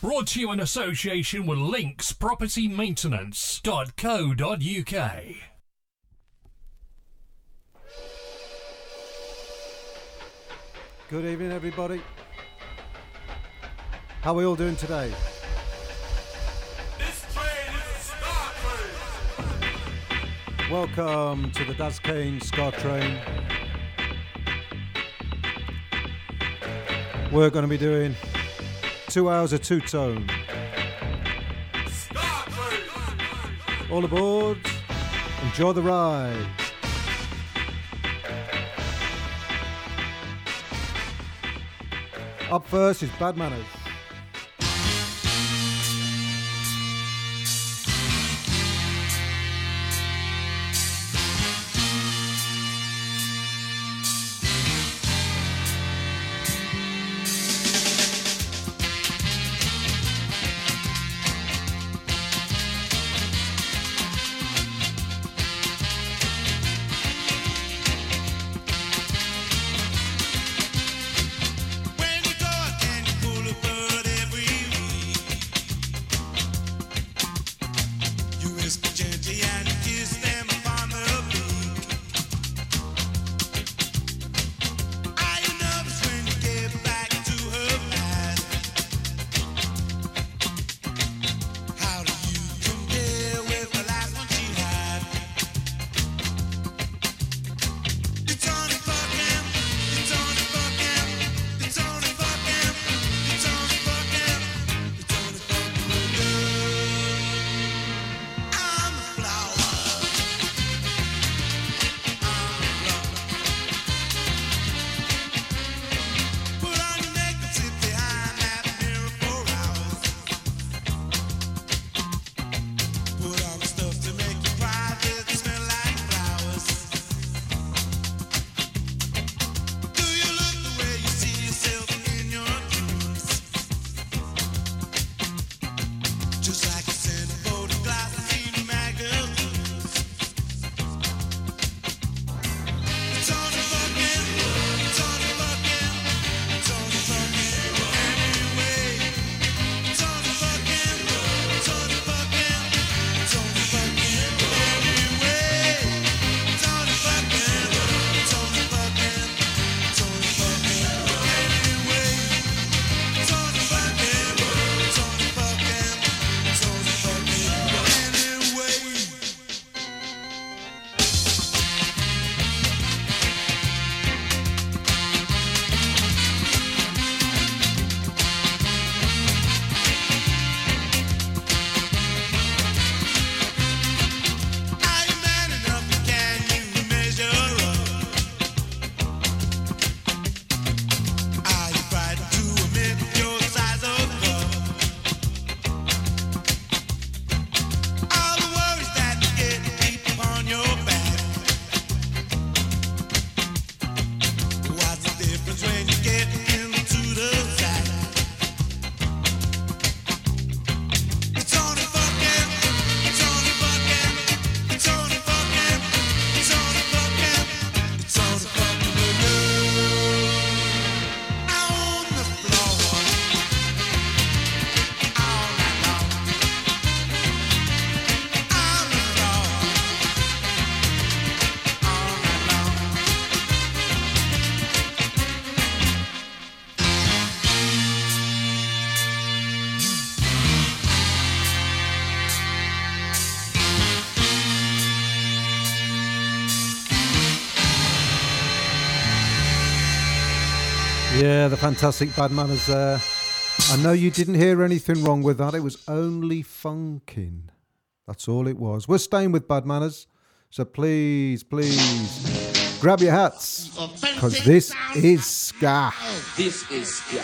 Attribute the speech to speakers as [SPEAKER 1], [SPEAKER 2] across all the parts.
[SPEAKER 1] Brought to you in association with Links Property linkspropertymaintenance.co.uk.
[SPEAKER 2] Good evening, everybody. How are we all doing today? Welcome to the Daz Kane Ska Train. We're going to be doing Two hours of two tone. All aboard. Enjoy the ride. Up first is Bad Manners.
[SPEAKER 3] the
[SPEAKER 2] fantastic Bad Manners there. I know you didn't hear anything wrong with that. It was only funking. That's all it was. We're staying with Bad Manners. So please, please grab your hats. Because this is Ska.
[SPEAKER 4] This is Ska.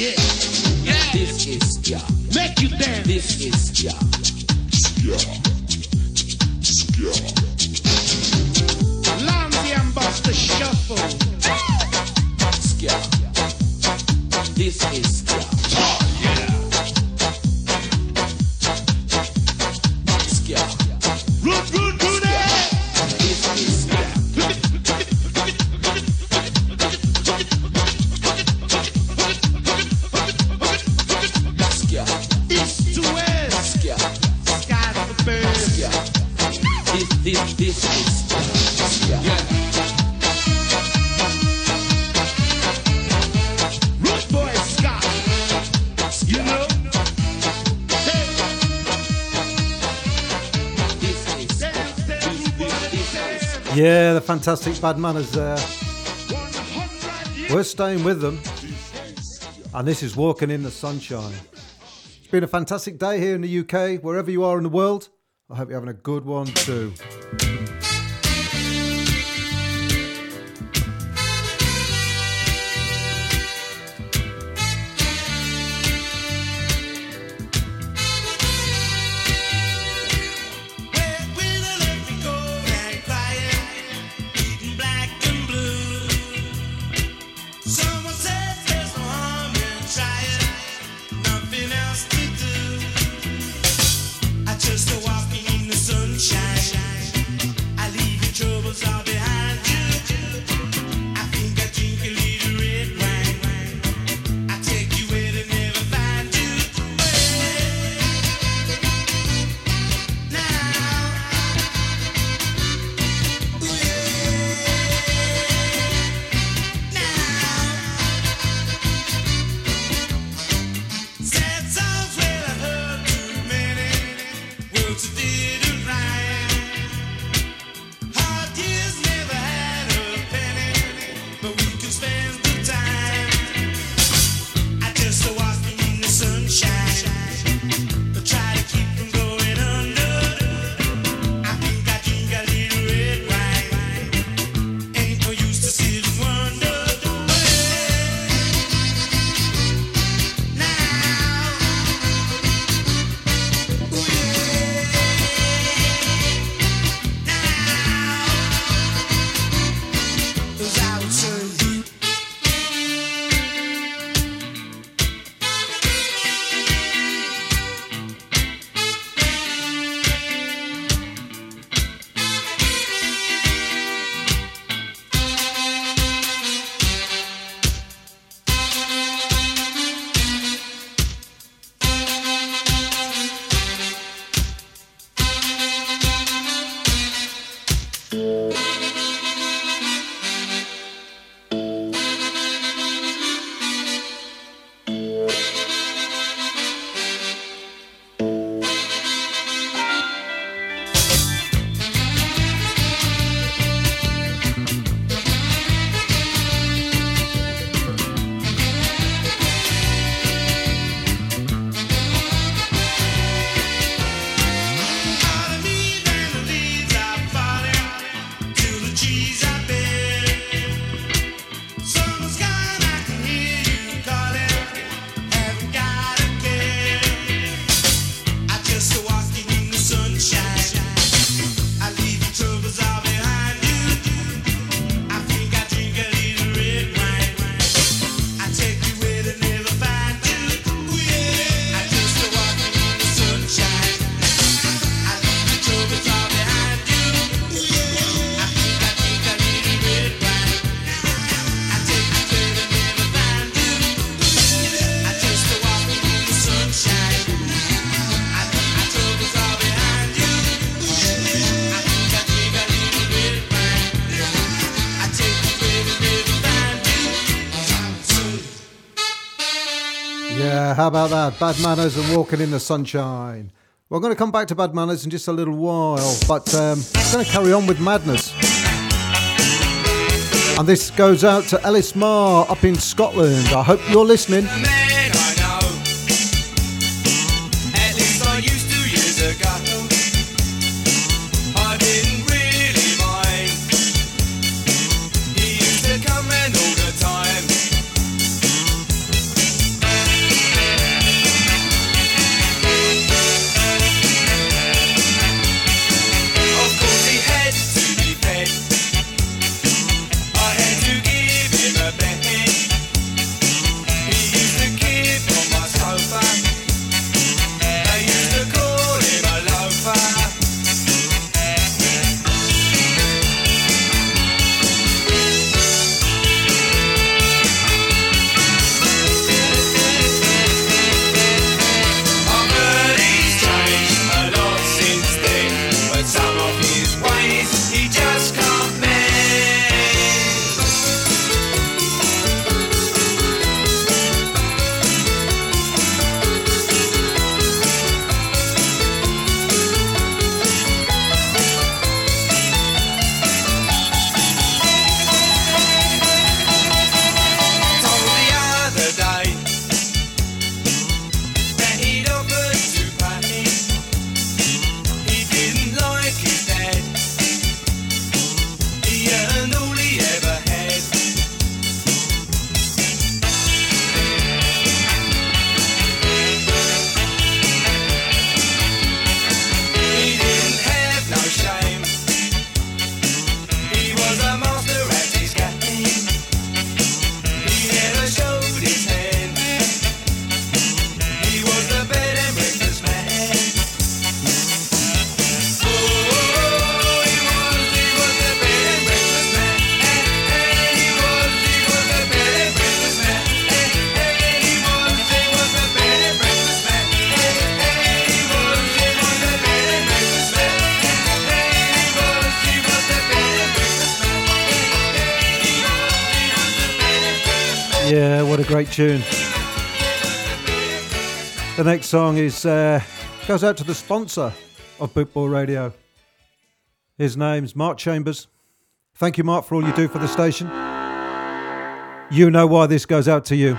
[SPEAKER 5] Yeah. This is Ska.
[SPEAKER 6] Make you dance.
[SPEAKER 5] This is Ska. Ska. Ska. Shuffle. Ska. This is
[SPEAKER 2] yeah, the fantastic bad manners there. We're staying with them. And this is Walking in the Sunshine. It's been a fantastic day here in the UK, wherever you are in the world. I hope you're having a good one too.
[SPEAKER 4] about that? Bad manners and walking in the sunshine. We're going to come back to bad manners in just a little while, but um, I'm going to carry on with madness. And this goes out to Ellis Marr up in Scotland. I hope you're listening. tune. The next song is uh, goes out to the sponsor of Boot Boy Radio. His name's Mark Chambers. Thank you, Mark, for all you do for the station. You know why this goes out to you.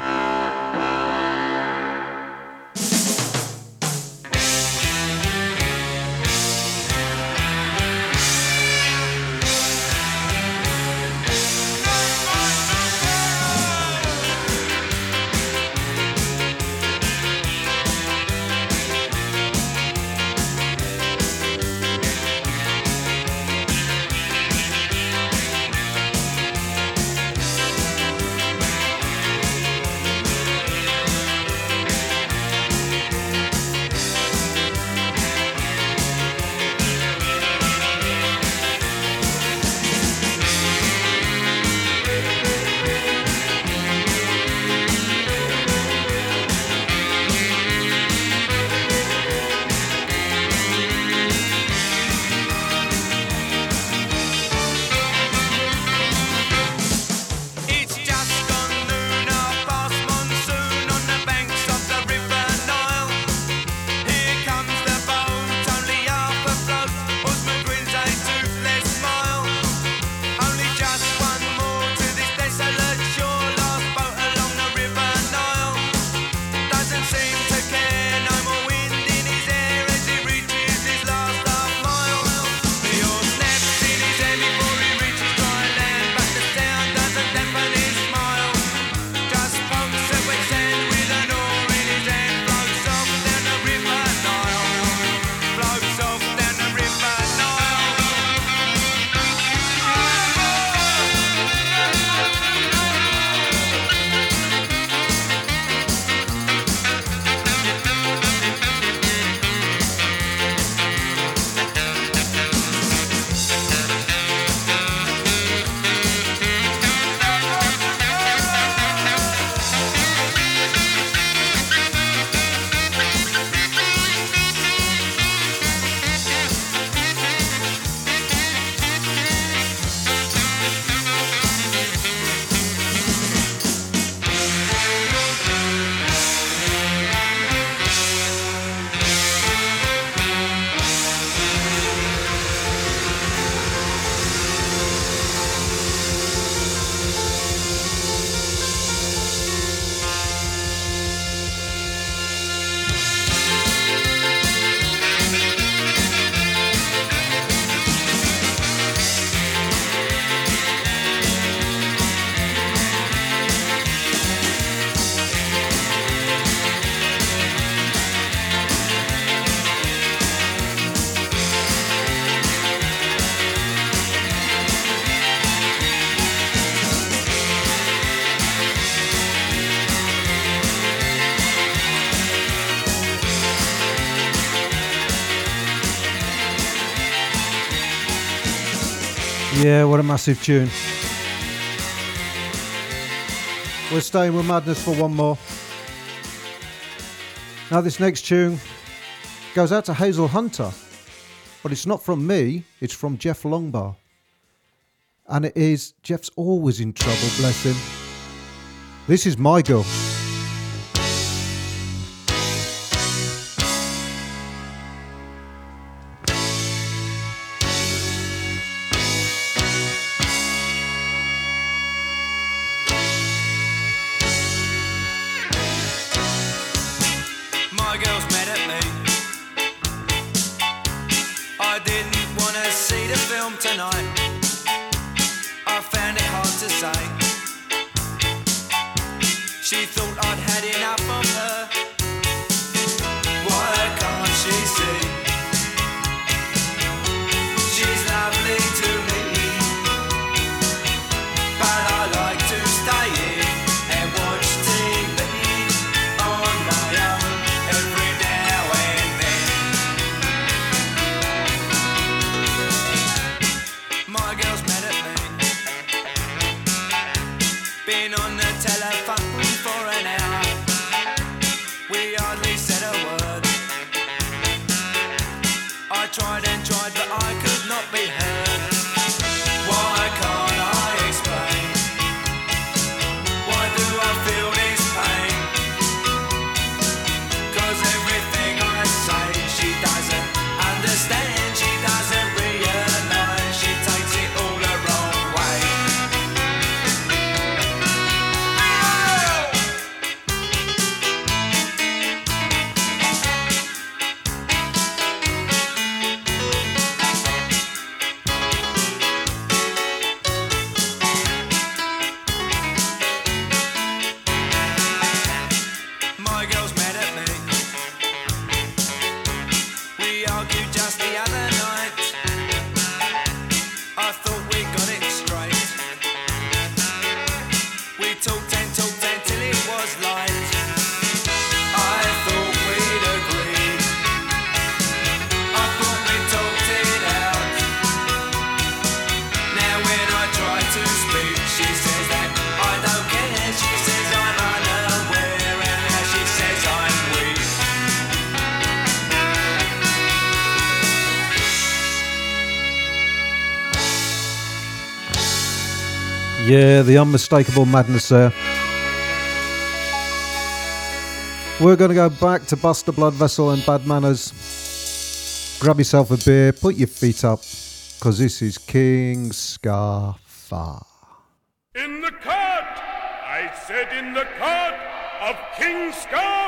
[SPEAKER 4] Yeah, what a massive tune. We're staying with Madness for one more. Now, this next tune goes out to Hazel Hunter, but it's not from me, it's from Jeff Longbar. And it is Jeff's always in trouble, bless him. This is My Girl. Yeah, the unmistakable madness there. We're going to go back to bust Buster Bloodvessel and Bad Manners. Grab yourself a beer, put your feet up, because this is King Ska-Fa.
[SPEAKER 7] In the court! I said in the court of King
[SPEAKER 2] Ska-Fa!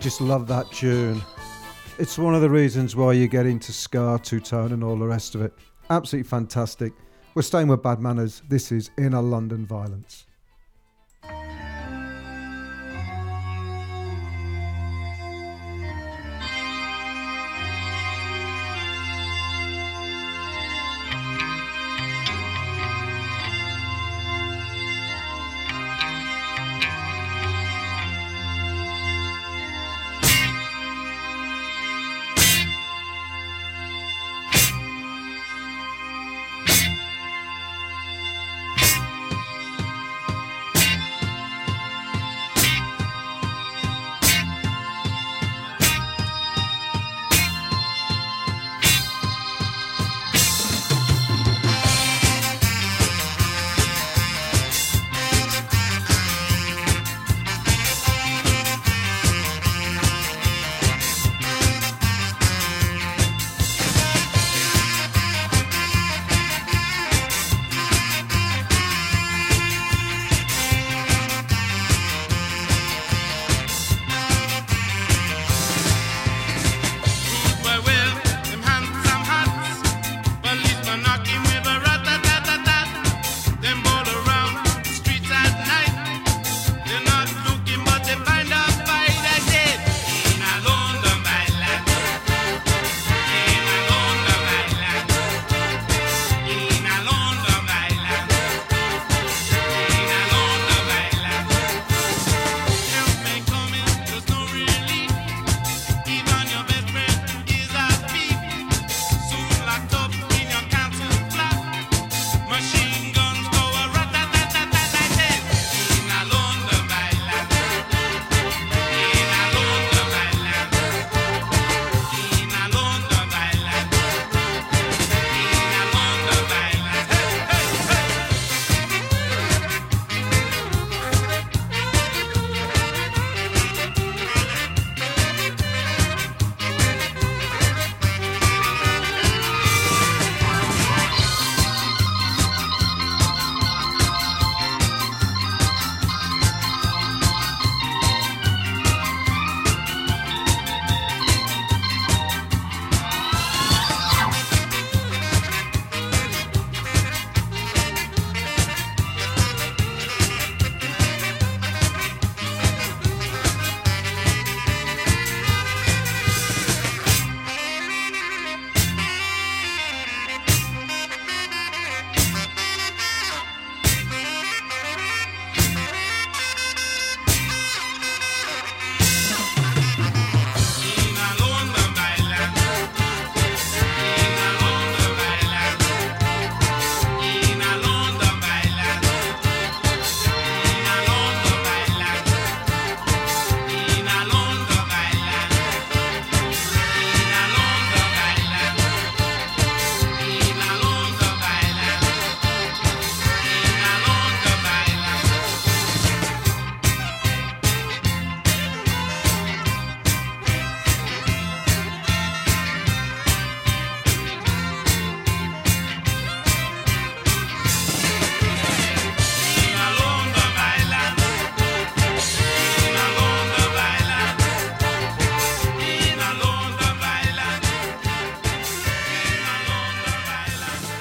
[SPEAKER 2] just love that tune. It's one of the reasons why you get into Ska, Two Tone, and all the rest of it. Absolutely fantastic. We're staying with bad manners. This is Inner London Violence.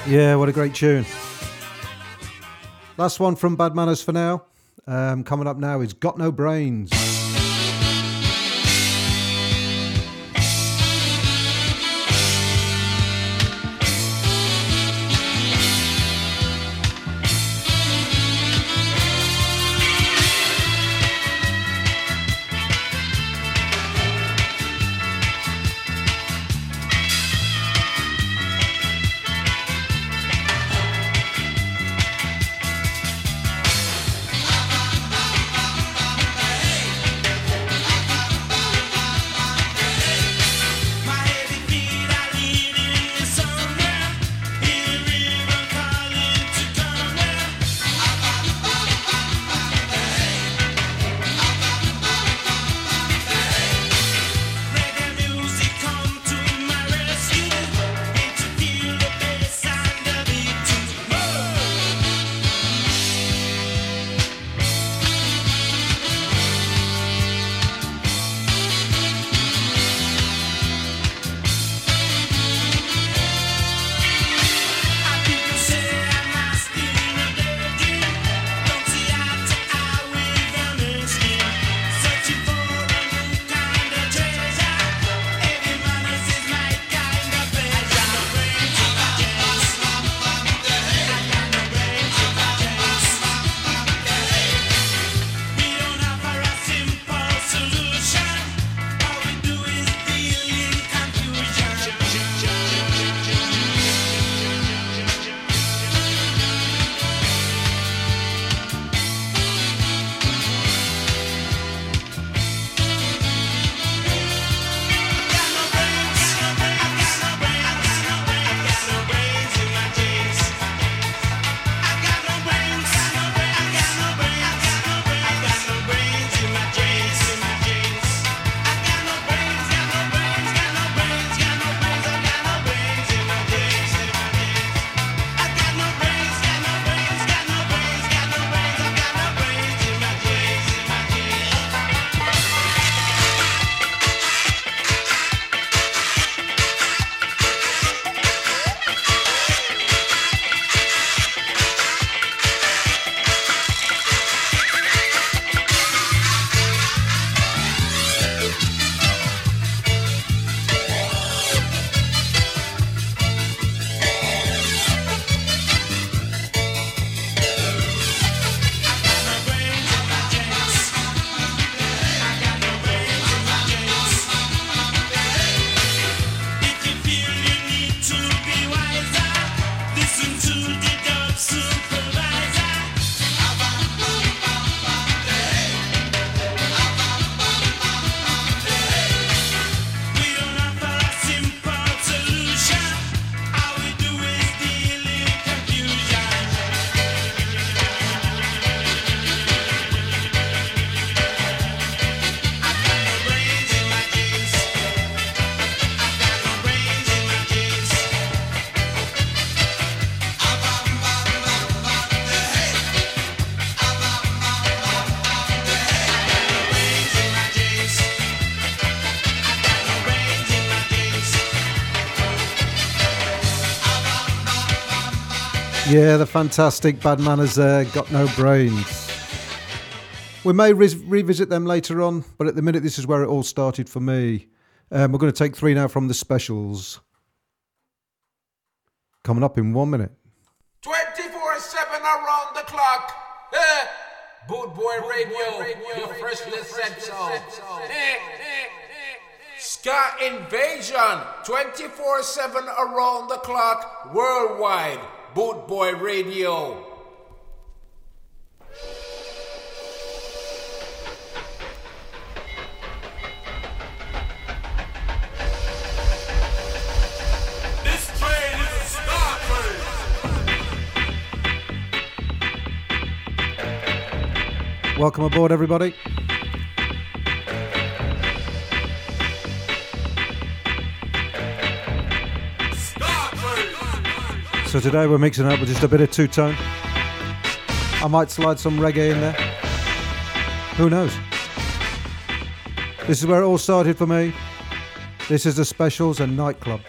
[SPEAKER 2] Yeah, what a great tune. Last one from Bad Manners for now. Um, coming up now is Got No Brains.
[SPEAKER 3] Yeah, the fantastic Bad Manners there, Got No Brains. We may re- revisit them later on, but at the minute, this is where it all started for me. Um, we're going to take three now from the specials. Coming up in one minute.
[SPEAKER 8] 24 7 around the clock. Eh. Boot Boy Radio, your. Eh, eh, eh. Ska Invasion, 24 7 around the clock, worldwide. Boot Boy Radio.
[SPEAKER 9] This train is a Ska Train.
[SPEAKER 3] Welcome aboard, everybody. So today we're mixing up with just a bit of two tone. I might slide some reggae in there. Who knows? This is where it all started for me. This is the specials and
[SPEAKER 10] Nite Klub.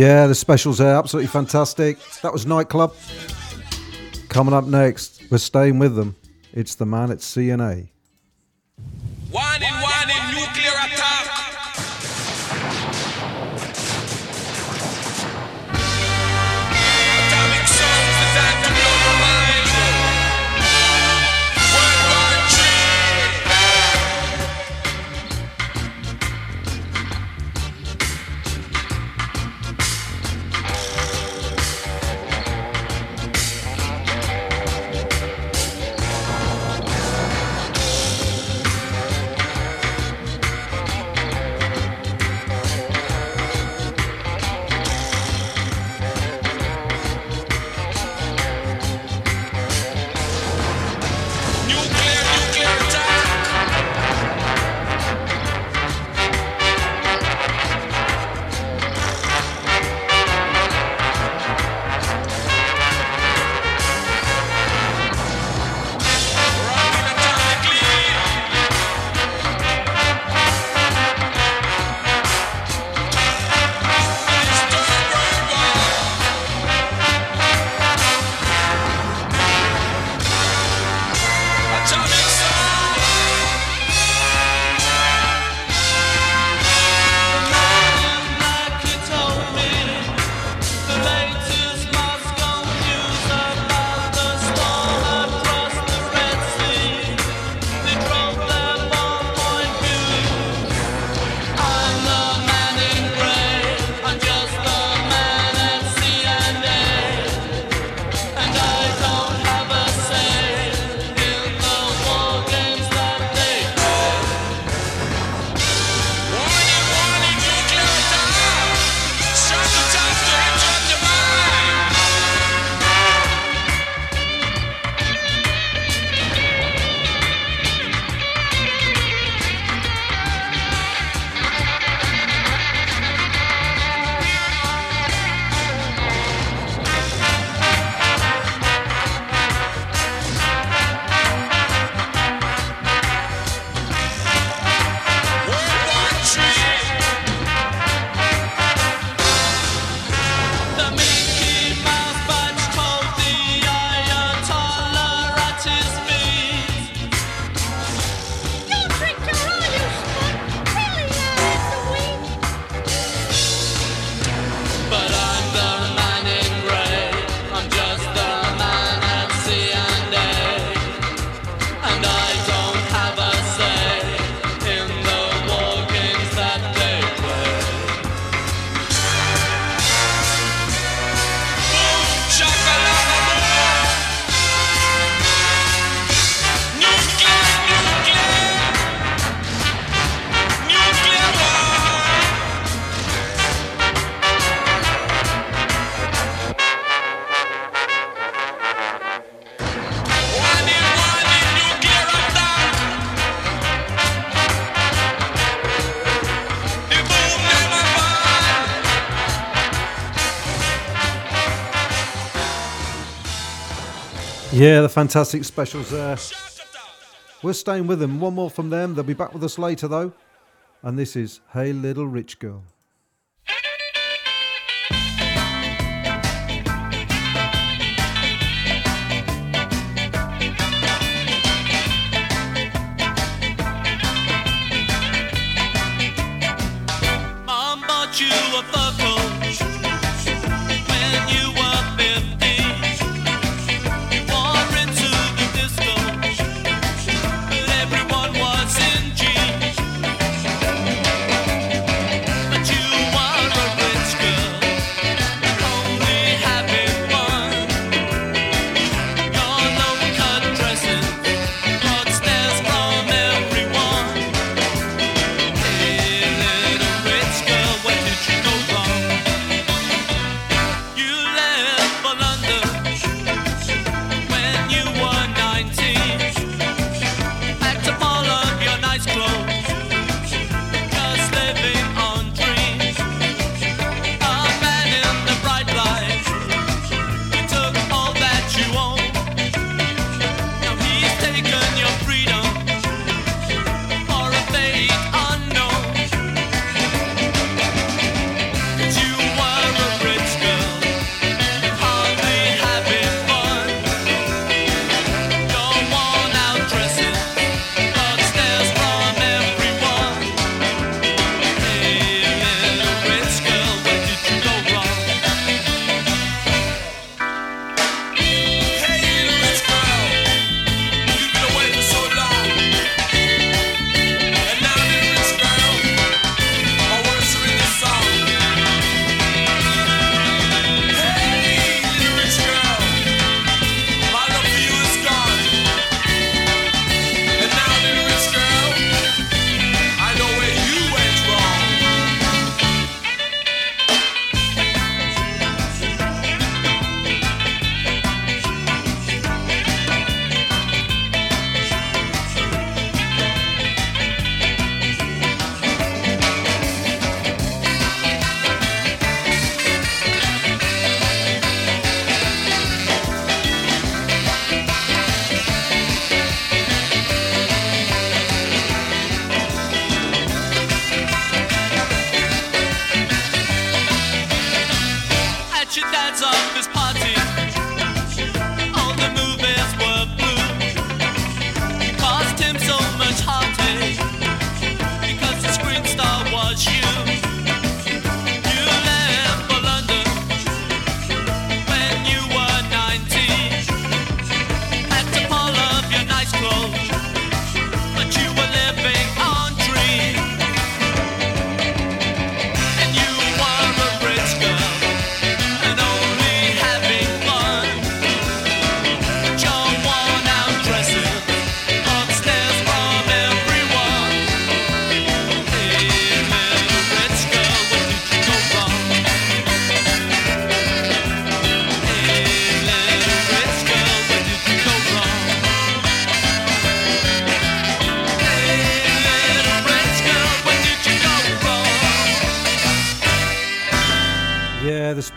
[SPEAKER 3] Yeah, the specials are absolutely fantastic. That was Nite Klub. Coming up next, we're staying with them. It's the man at
[SPEAKER 11] C&A.
[SPEAKER 10] Yeah, the fantastic specials there. We're staying with them. One more from them. They'll be back with us later, though. And this is Hey Little Rich Girl.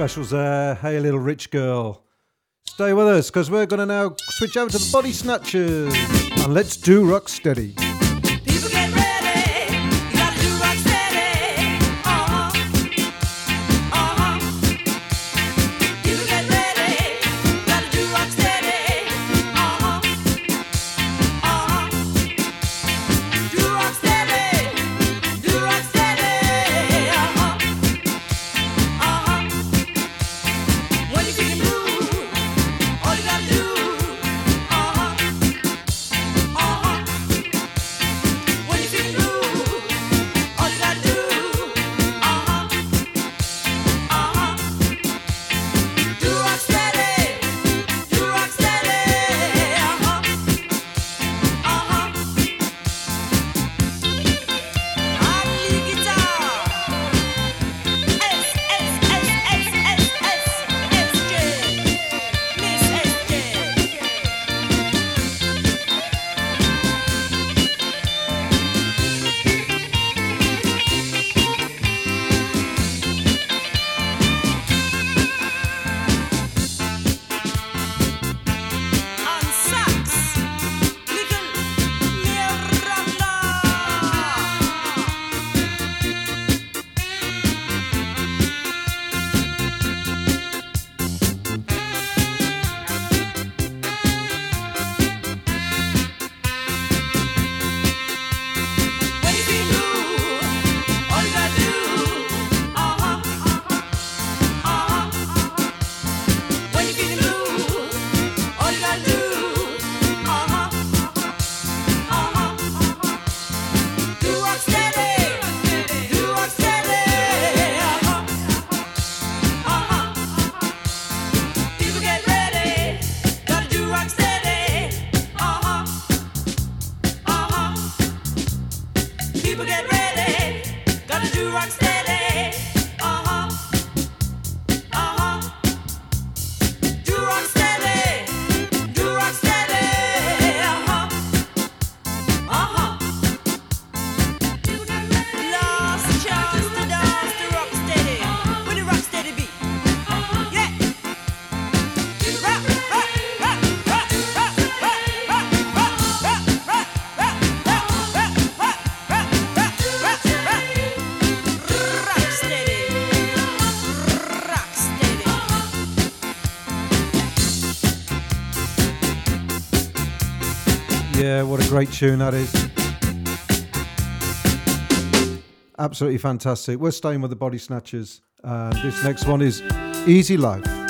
[SPEAKER 10] specials there. Hey, little rich girl. Stay with us because we're going to now switch over to the Body Snatchers and let's do rock steady.
[SPEAKER 3] Yeah,
[SPEAKER 12] what a great tune that is. Absolutely fantastic. We're staying with the Body Snatchers. Uh, this next one is Easy Life.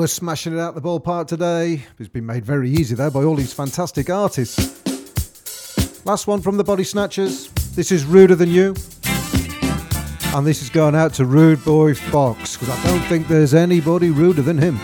[SPEAKER 3] we're
[SPEAKER 12] smashing it out the ballpark today. It's been made very easy, though, by all these fantastic artists. Last one from the Body Snatchers. This is Ruder Than You. And this is going out to Rude Boy Fox, because I don't think there's anybody ruder than him.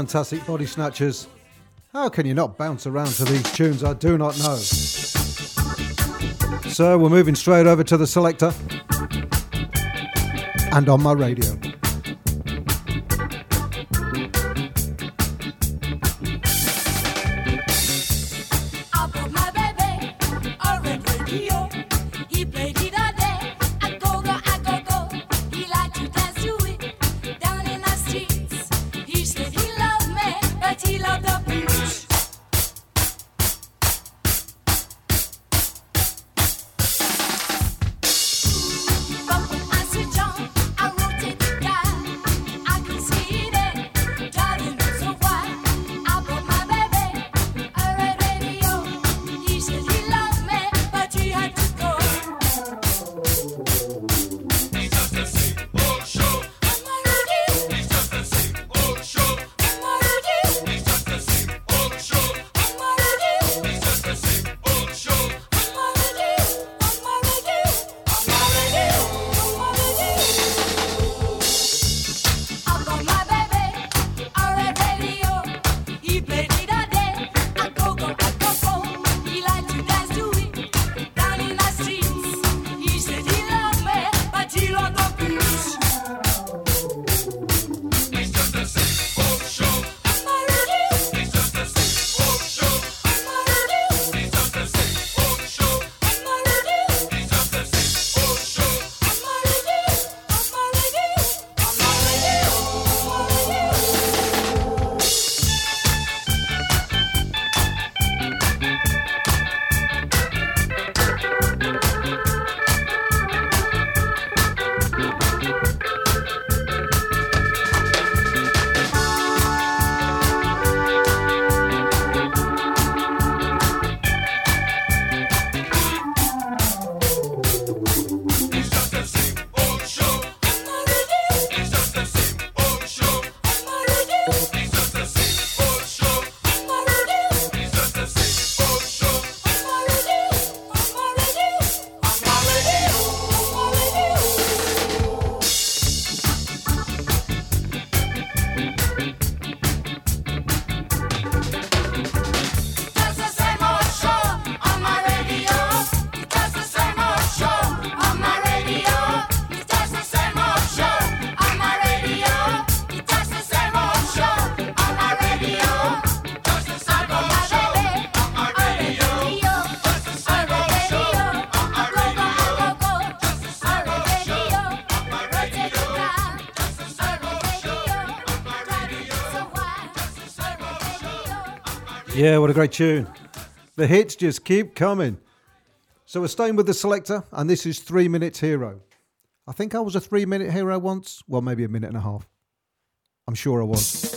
[SPEAKER 13] fantastic Body Snatchers. How can you not bounce around to these tunes? I do not know. So we're moving straight over to the Selecter and on my radio. Yeah, what a great tune. The hits just keep coming. So we're staying with the Selecter, and this is Three Minutes Hero. I think I was a three minute hero once. Well, maybe a minute and a half. I'm sure I was.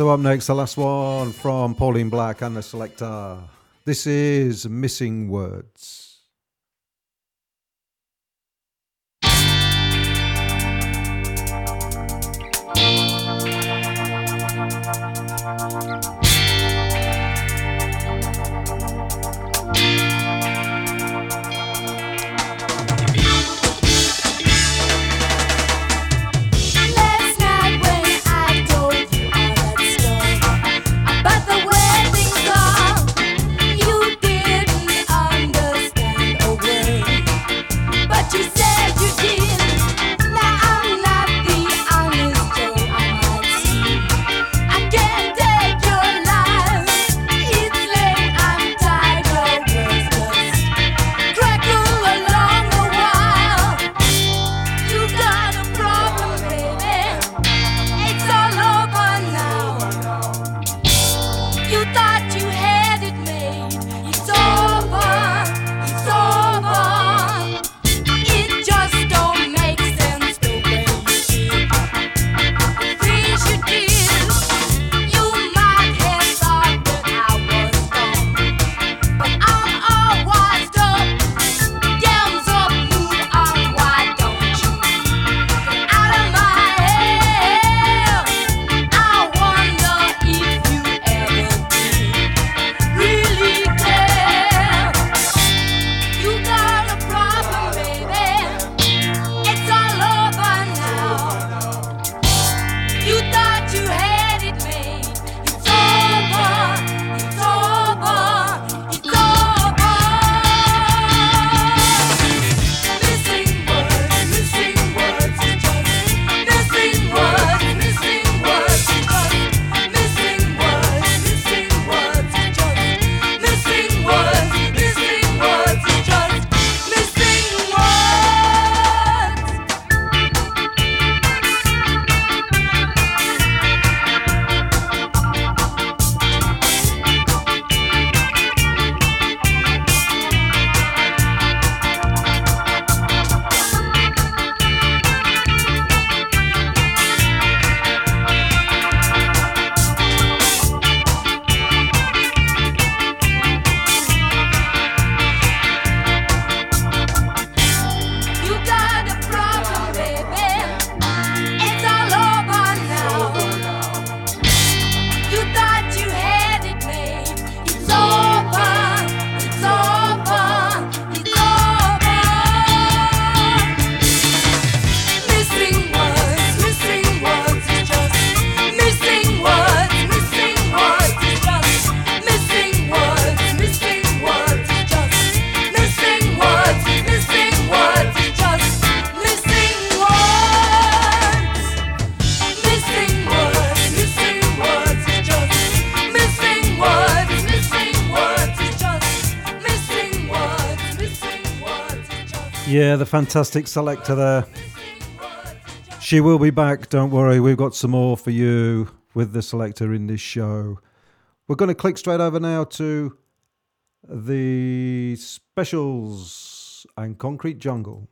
[SPEAKER 13] So, up next, the last one from Pauline Black and the Selecter. This is Missing Words. fantastic Selecter there. She will be back, don't worry. We've got some more for you with the Selecter in this show. We're going to click straight over now to the specials and Concrete Jungle.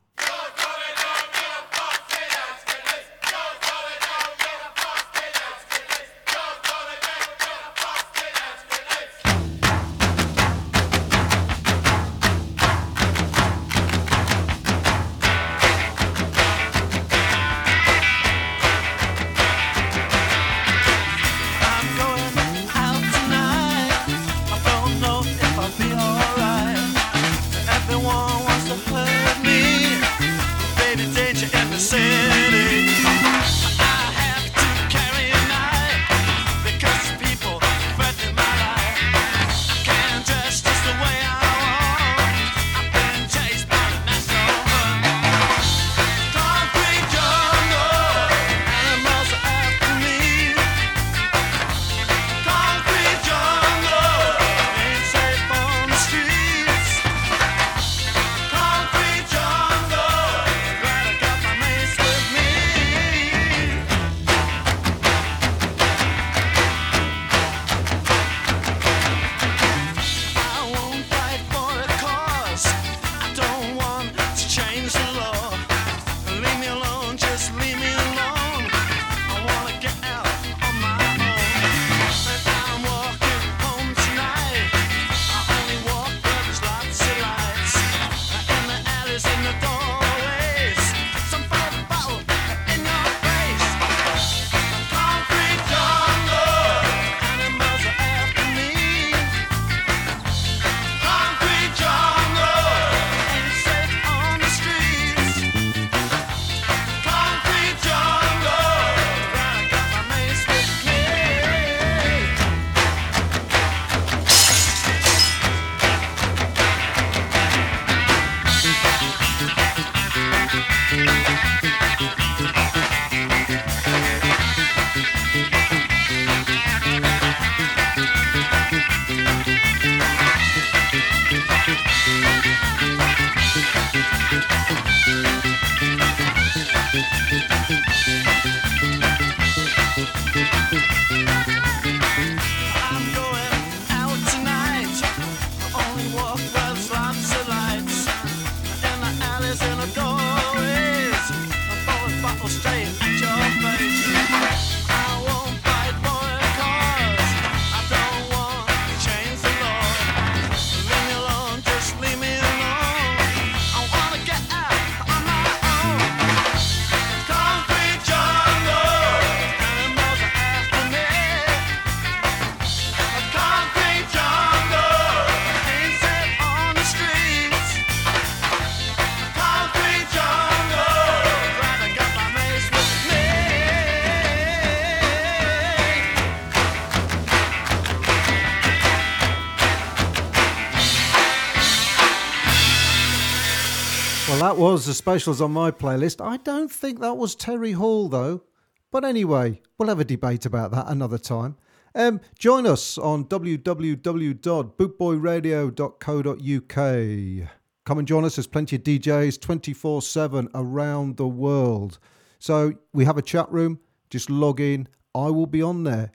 [SPEAKER 3] That was the specials on my playlist. I don't think that was Terry Hall, though. But anyway, we'll have a debate about that another time. Um, join us on www.bootboyradio.co.uk. Come and join us. There's plenty of DJs 24 7 around the world. So we have a chat room. Just log in. I will be on there.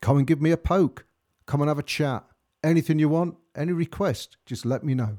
[SPEAKER 3] Come and give me a poke. Come and have a chat. Anything you want, any request, just let me know.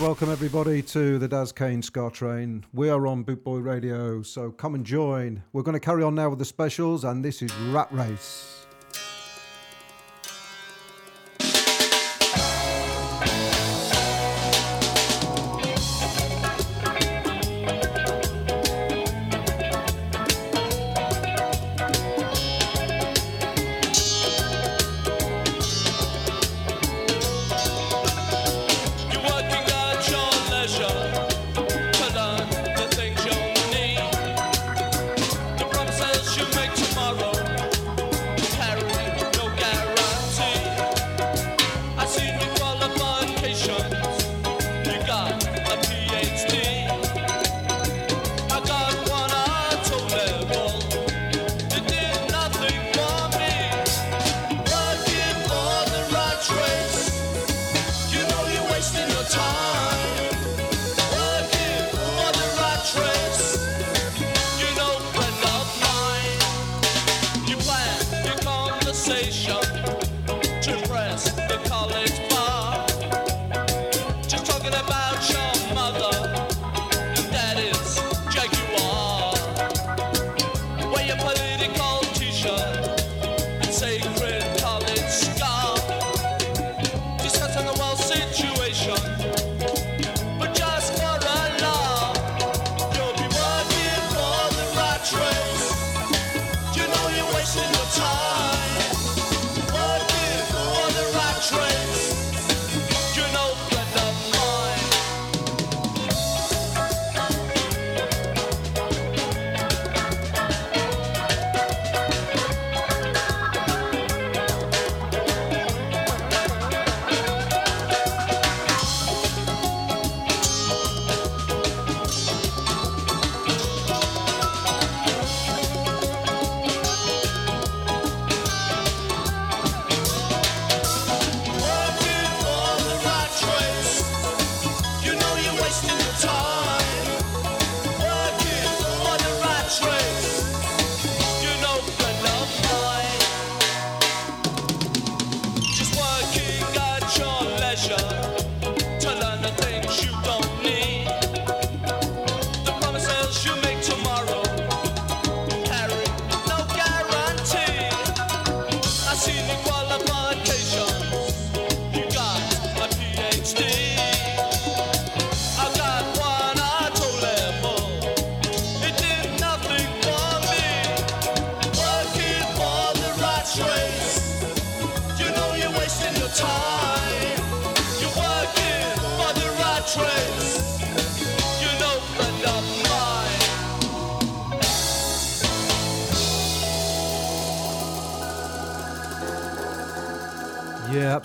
[SPEAKER 3] Welcome everybody to the Daz Kane Ska Train. We are on Boot Boy Radio, so come and join. We're going to carry on now with the specials, and this is Rat Race.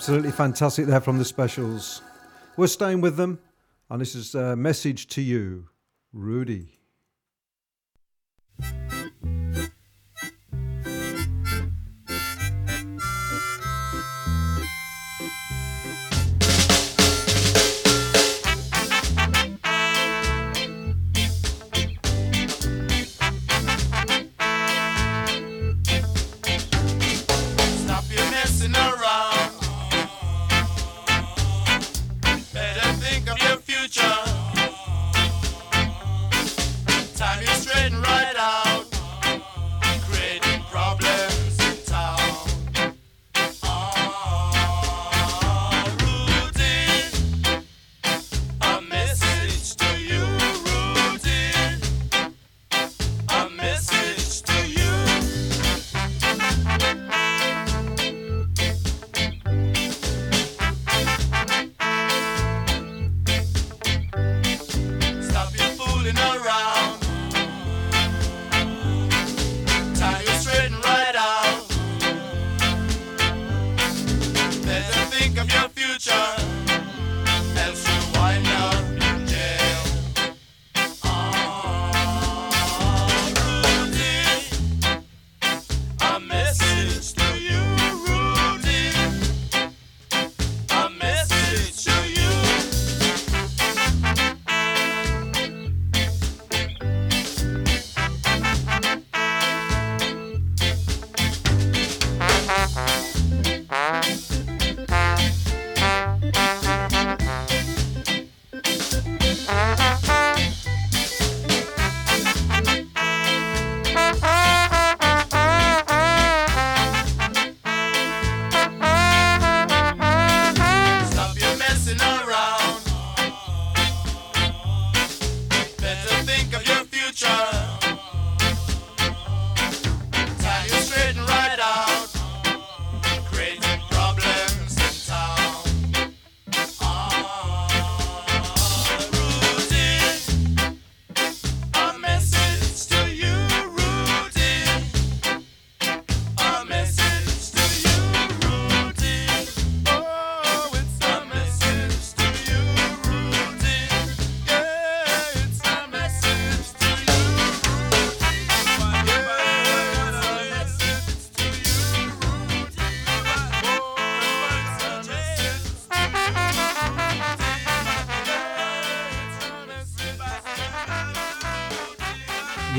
[SPEAKER 12] Absolutely fantastic there from the specials. We're staying with them, and this is a message to you, Rudy.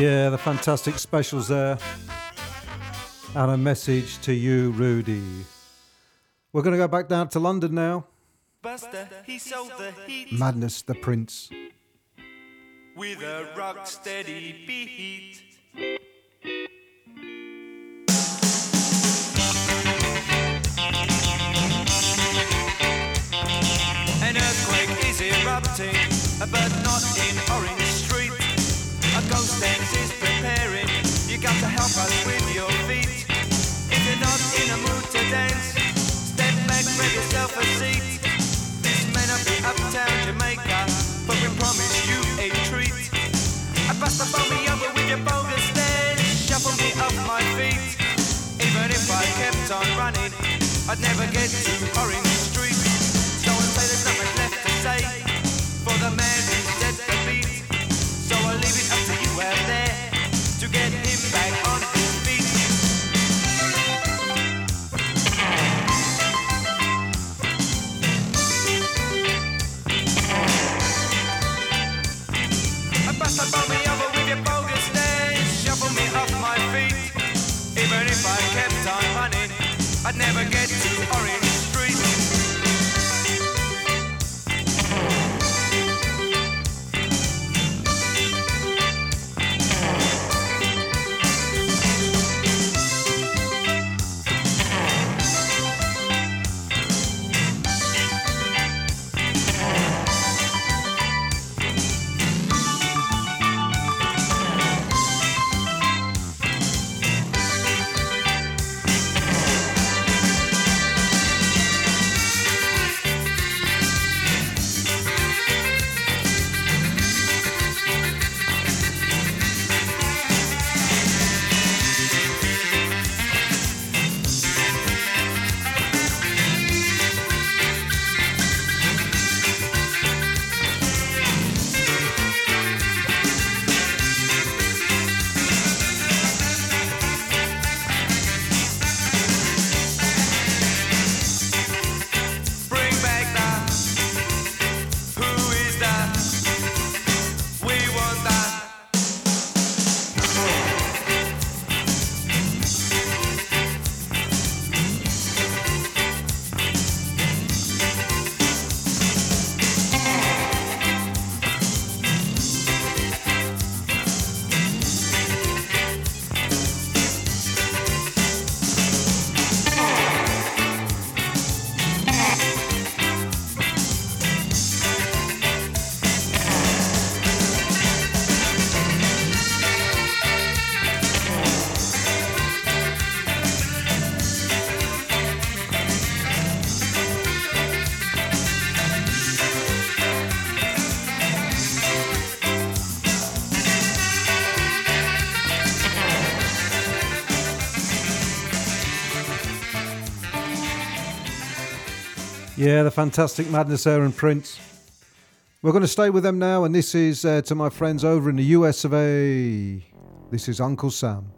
[SPEAKER 4] Yeah,
[SPEAKER 12] the fantastic specials there. And a message to you, Rudy. We're going to go back down to London now.
[SPEAKER 4] Buster, the
[SPEAKER 12] Madness the Prince.
[SPEAKER 4] With a rock steady beat. Yeah, the fantastic madness Air and Prince. We're going to stay with them now, and this is uh, to my friends over in the US of A. This is Uncle Sam.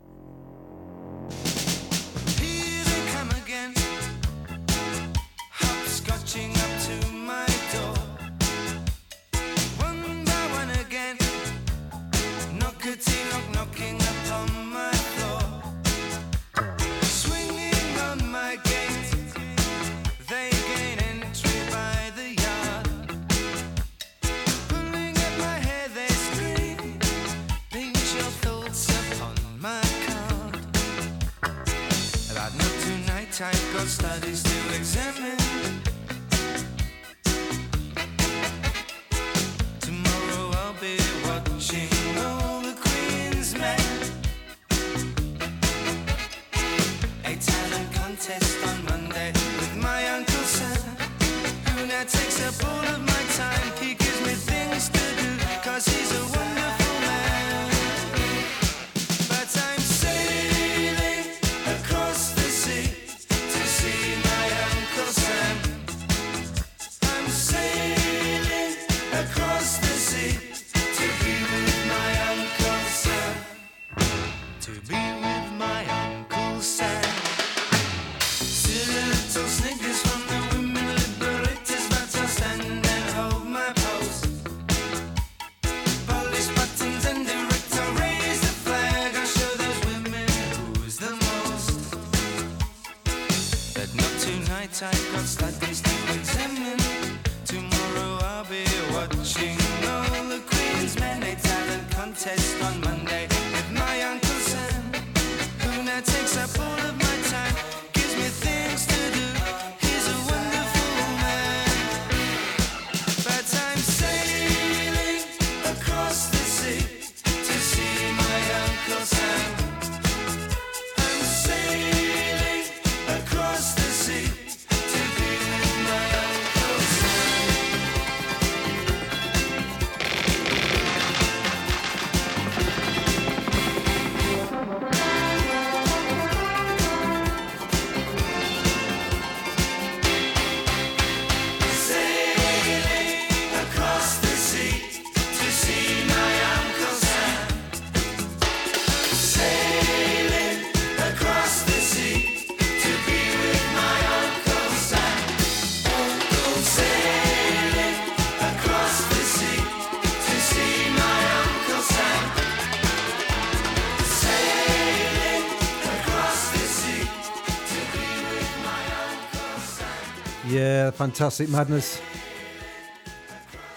[SPEAKER 4] Fantastic Madness,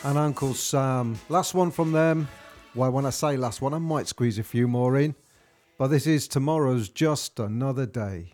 [SPEAKER 4] and Uncle Sam. Last one from them. Why, well, when I say last one, I might squeeze a few more in. But this is tomorrow's Just Another Day.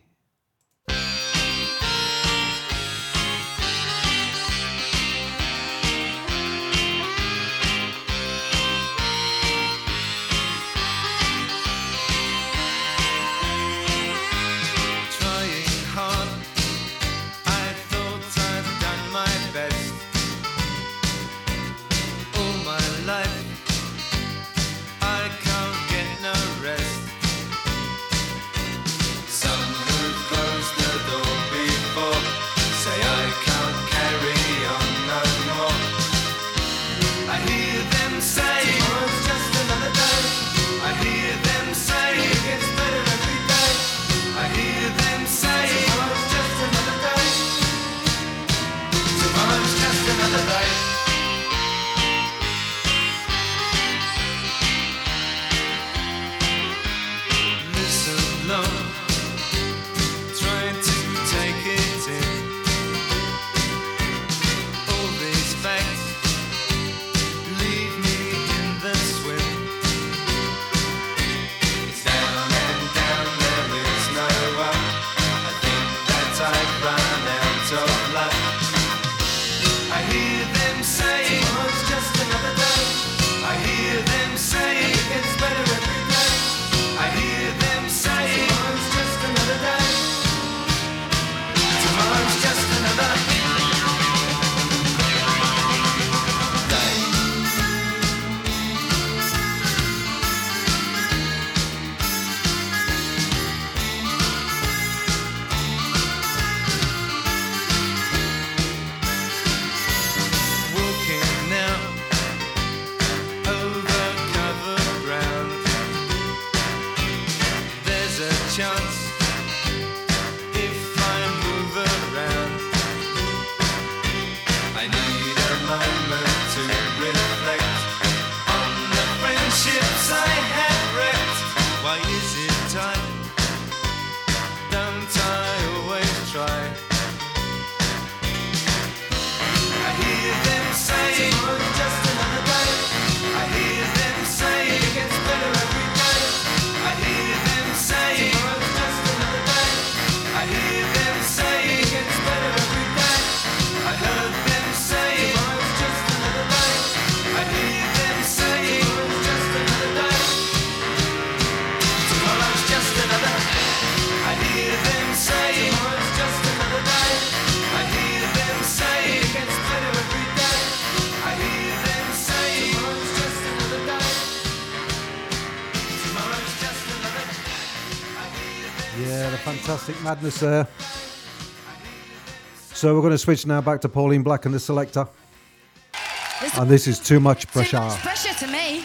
[SPEAKER 3] Madness there. So we're going to switch now back to Pauline Black and the Selecter. There's and this is too much pressure.
[SPEAKER 13] Too much pressure to me.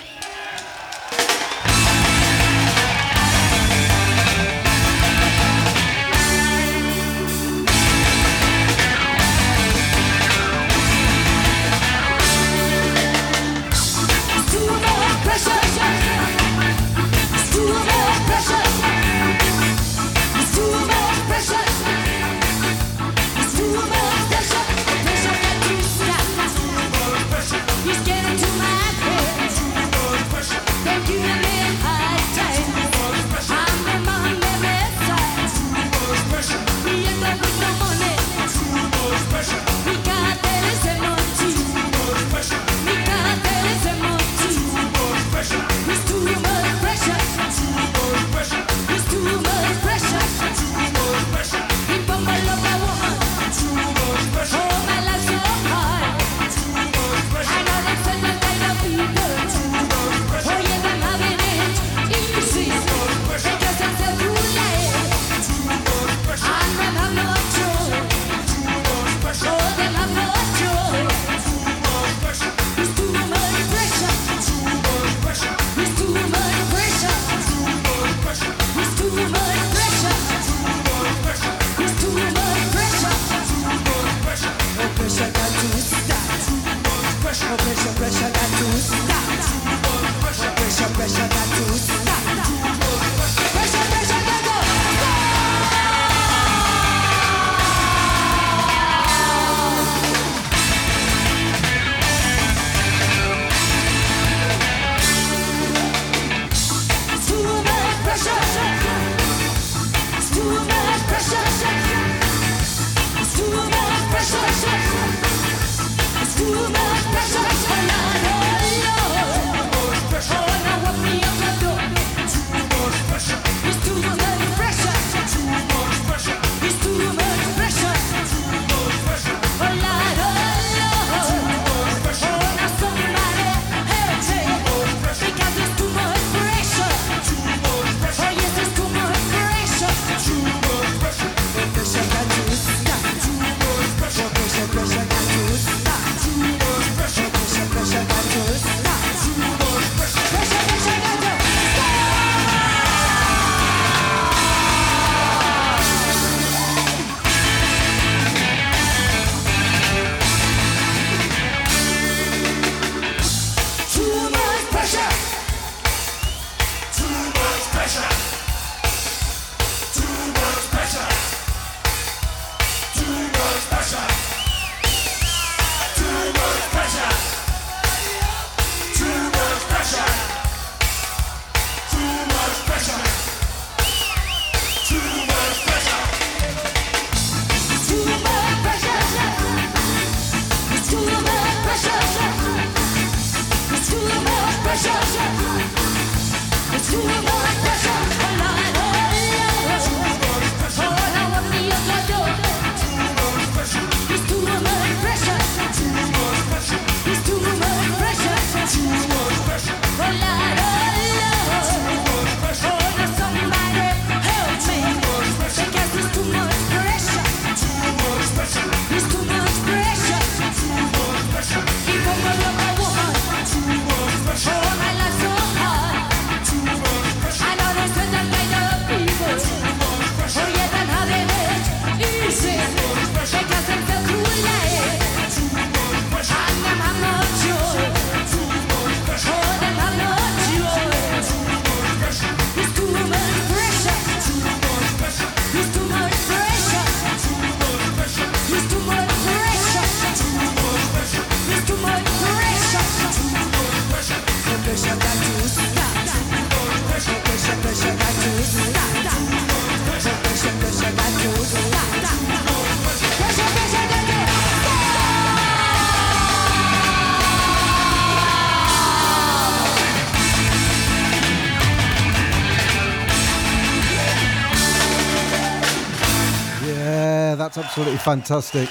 [SPEAKER 12] Absolutely fantastic.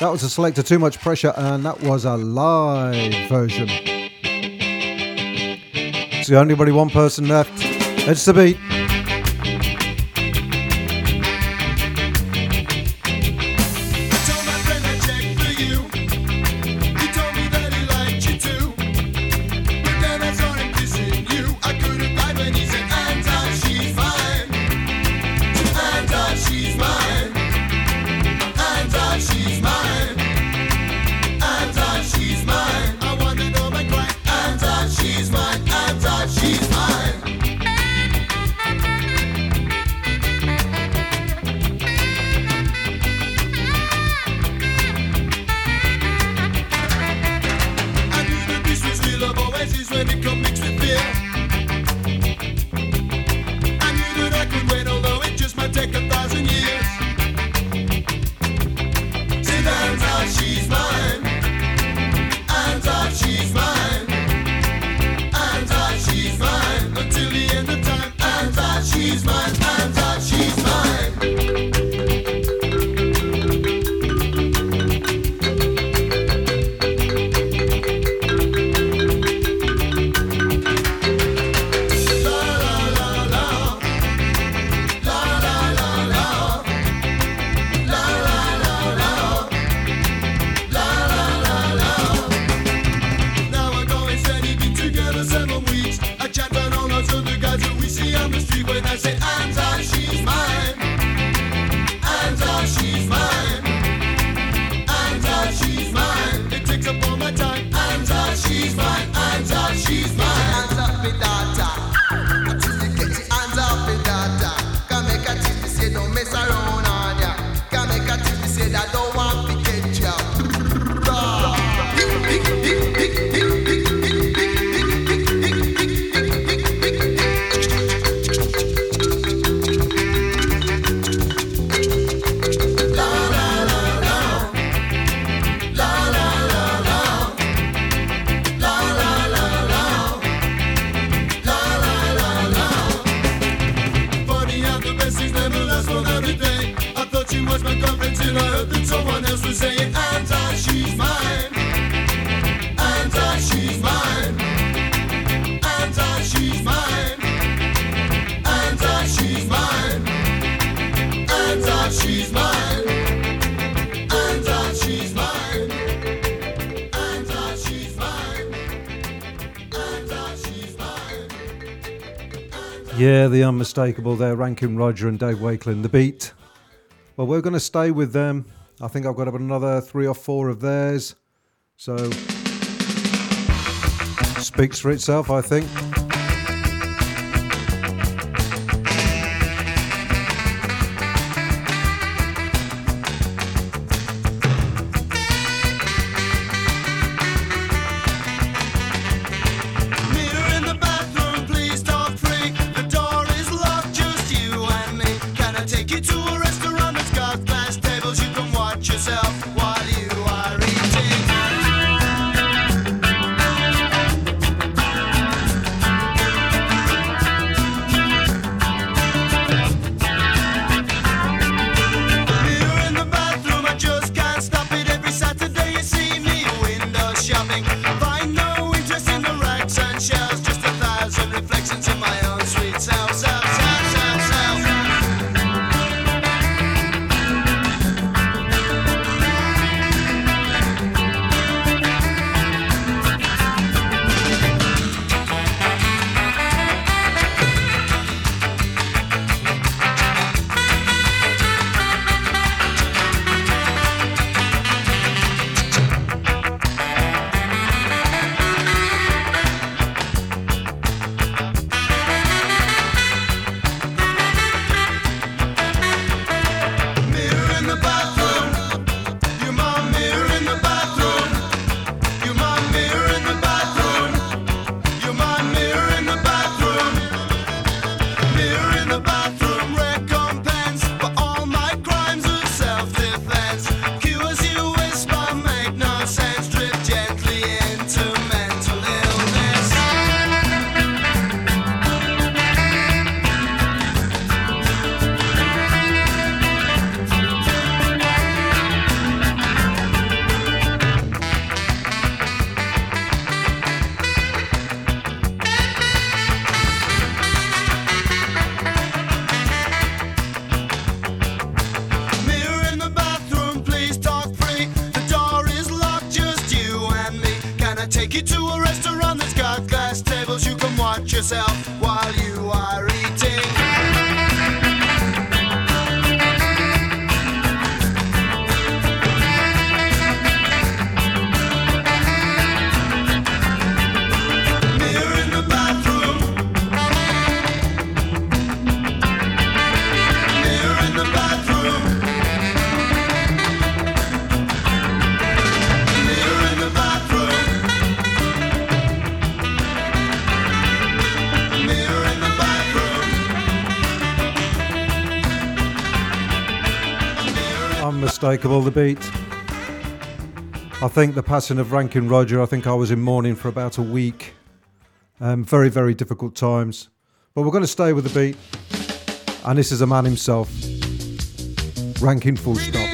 [SPEAKER 12] That was a Selecter, Too Much Pressure, and that was a live version. So only one person left. It's the beat. Yeah, the unmistakable there, Ranking Roger and Dave Wakeling, the beat. Well, we're going to stay with them. I think I've got another three or four of theirs. So, speaks for itself, I think.
[SPEAKER 3] unmistakable, the beat. I think the passing of Ranking Roger, I think I was in mourning for about a week. Um, very, very difficult times. But we're going to stay with the beat. And this is a man himself,
[SPEAKER 12] Ranking full stop.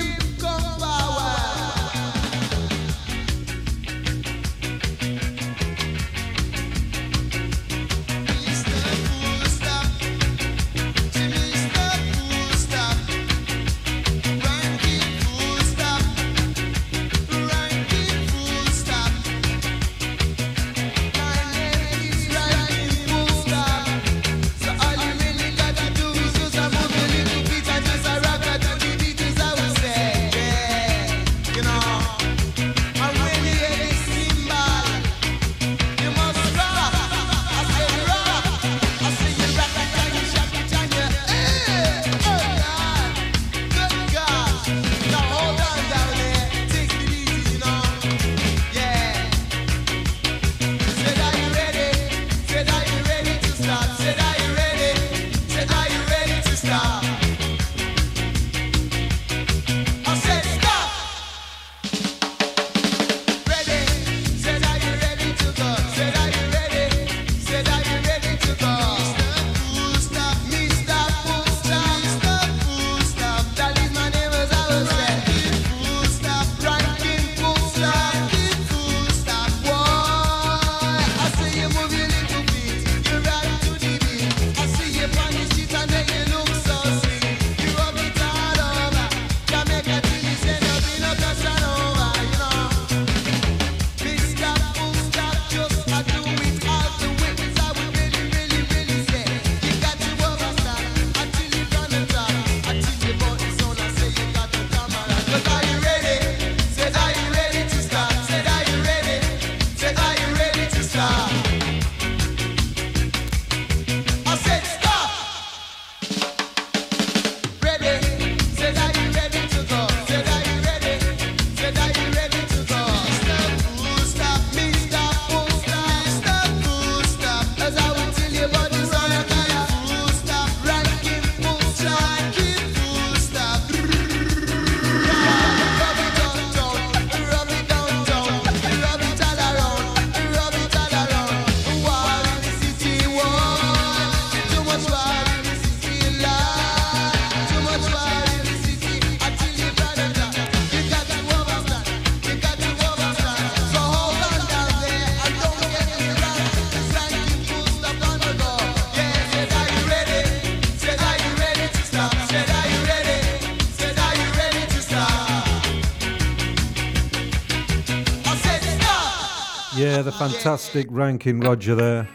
[SPEAKER 3] Fantastic ranking, Roger, there.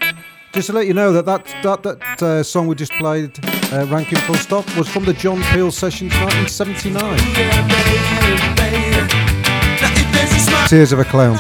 [SPEAKER 3] Just to let you know that that, that, that uh, song we just played, uh, Ranking Full Stop, was from the John Peel Sessions 1979.
[SPEAKER 12] Yeah, baby, baby. Tears of a Clown.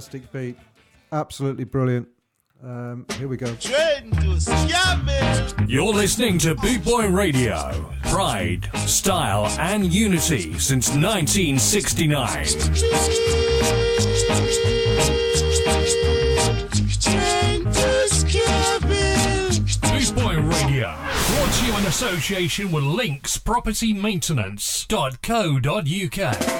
[SPEAKER 3] fantastic beat. Absolutely brilliant. Um, here we go.
[SPEAKER 1] You're listening to Boot Boy Radio. Pride, style, and unity since 1969. Boot Boy Radio brought to you in association with Links Property linkspropertymaintenance.co.uk.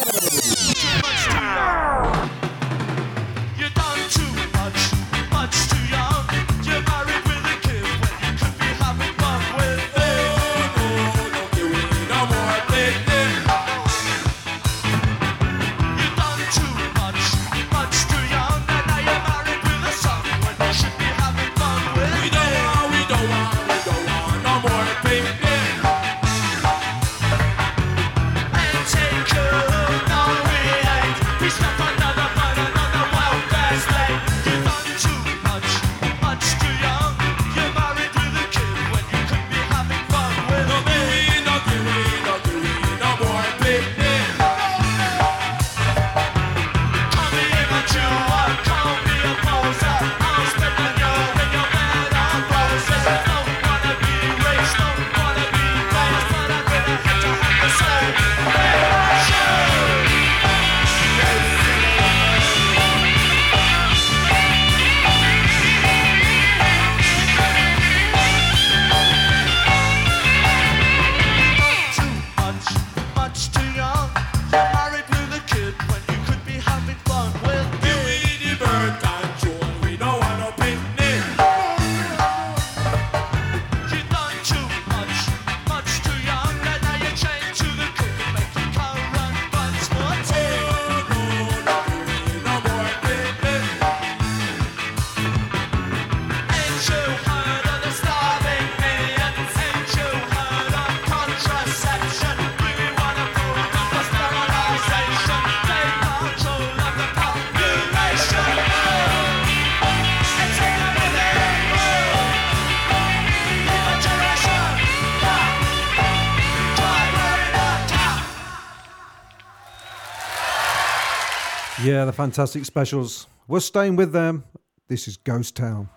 [SPEAKER 3] yeah, the fantastic specials. We're staying with them. This is Ghost Town.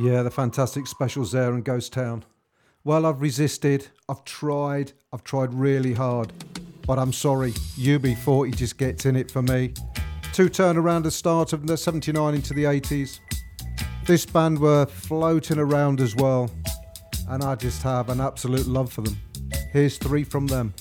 [SPEAKER 3] Yeah, the fantastic specials there in Ghost Town. Well, I've resisted, I've tried, I've tried really hard, but I'm sorry, UB40 just gets in it for me. Two turnaround the start of the 79 into the 80s. This band were floating around as well, and I just have an absolute love for them. Here's three from them.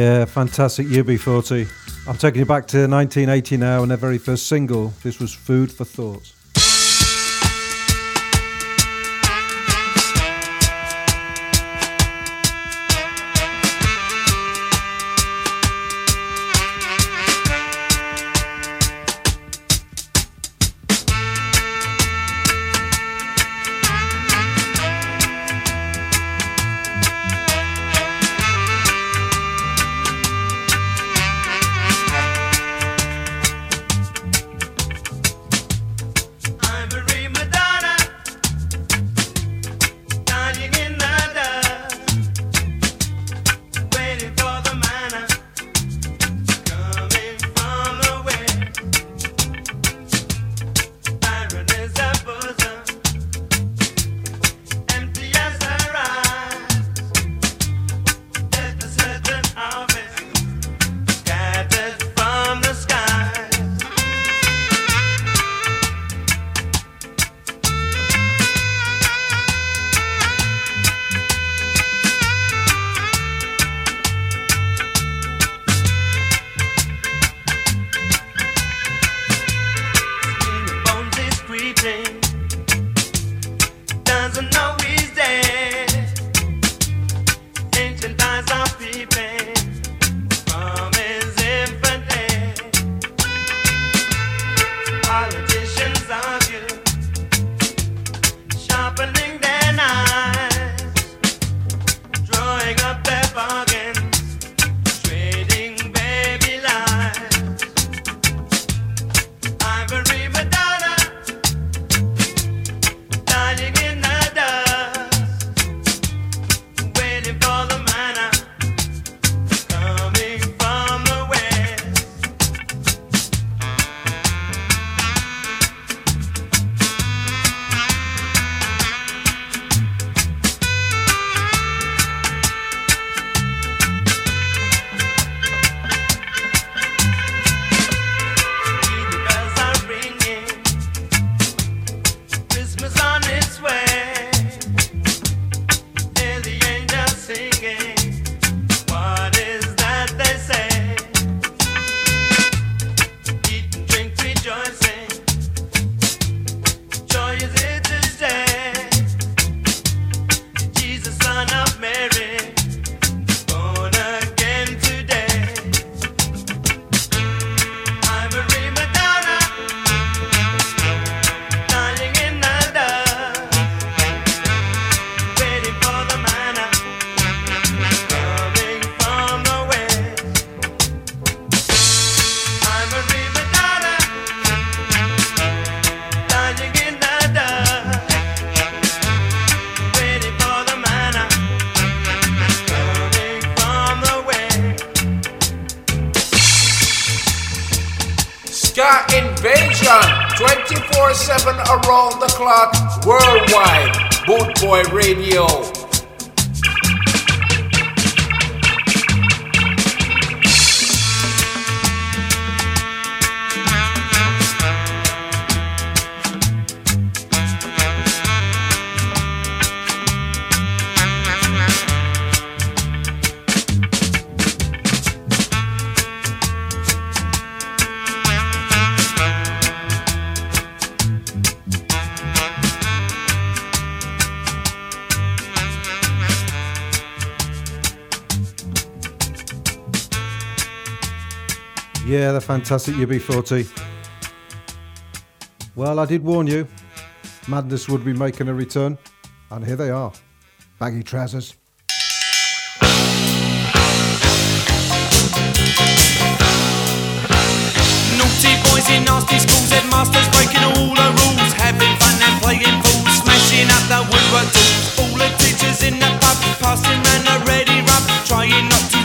[SPEAKER 14] Yeah,
[SPEAKER 3] fantastic UB40. I'm taking you back to 1980 now and their very first single. This was Food for Thought.
[SPEAKER 8] 24 7 around the clock worldwide. Boot Boy Radio.
[SPEAKER 15] Yeah, the fantastic UB40. Well, I did warn you, madness would be making a return, and here they are baggy trousers.
[SPEAKER 12] Naughty boys in nasty schools, headmasters breaking all the rules, having fun and playing fools, smashing up the woodwork tools. All the teachers in the pub, passing round a ready rub, trying not to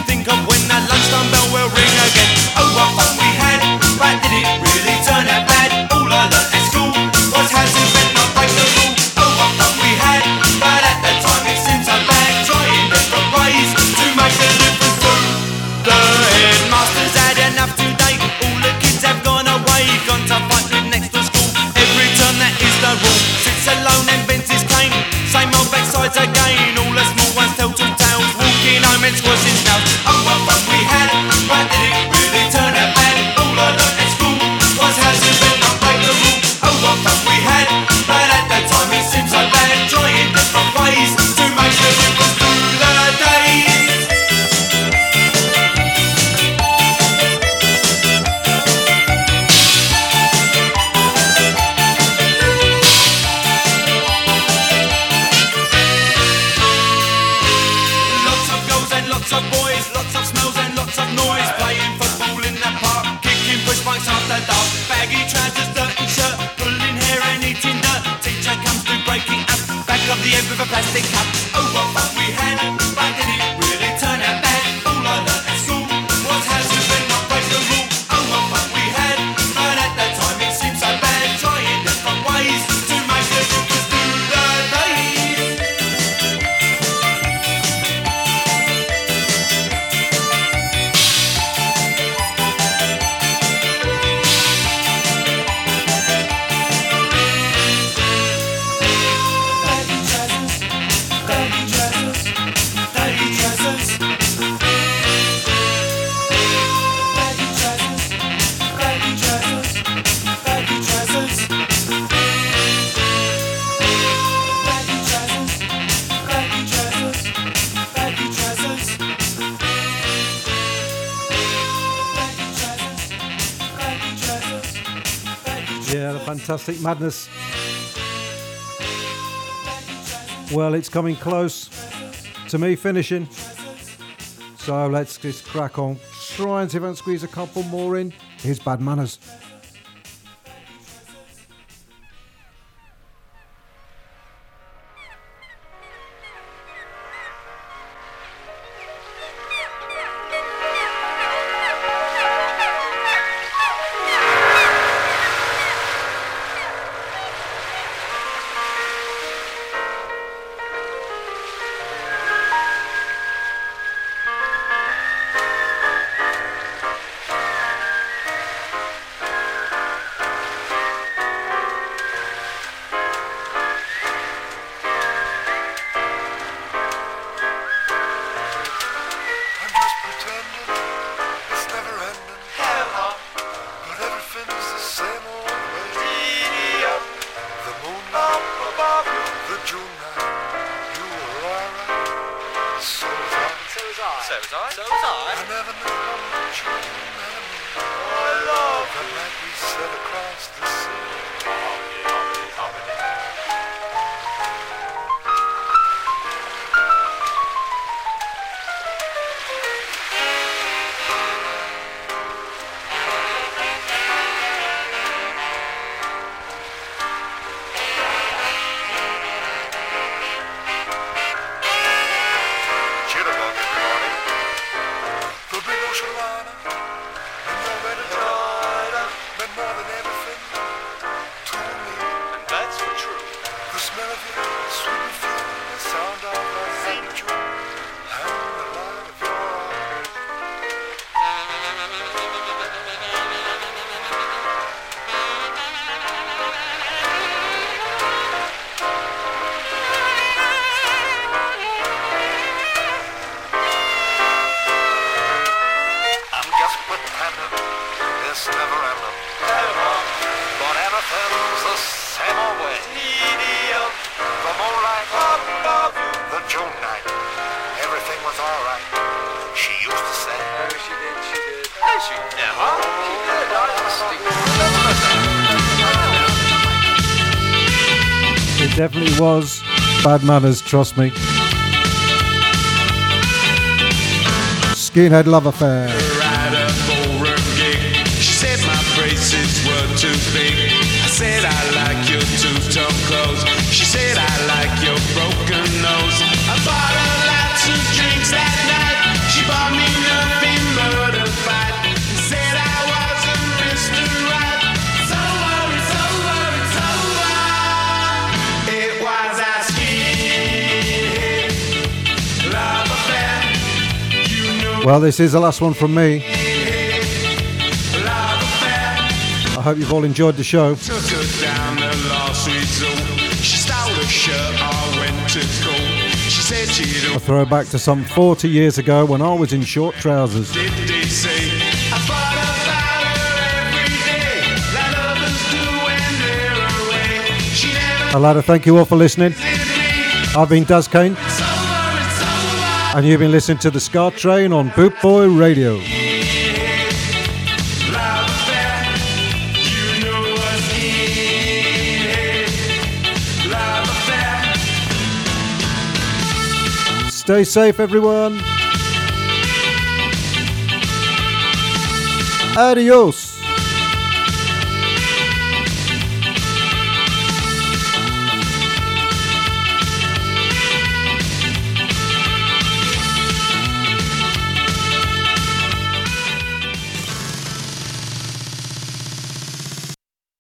[SPEAKER 15] Madness. Well, it's coming close to me finishing. So let's just crack on. Try and see if I can squeeze a couple more in. Here's Bad Manners.
[SPEAKER 2] Bad manners, trust me. Skinhead love affair. Well, this is the last one from me. I hope you've all enjoyed the show.
[SPEAKER 3] Took her down the last resort. She stole a shirt, I went to school. She said she'd
[SPEAKER 2] A throwback to some 40 years ago when I was in short trousers.
[SPEAKER 3] did DC. I thought about her every day, like others do when they're away. She never
[SPEAKER 2] I'd like to thank you all for listening. I've been Daz Kane, and you've been listening to the Ska Train on Boot Boy Radio. Stay safe, everyone. Adios.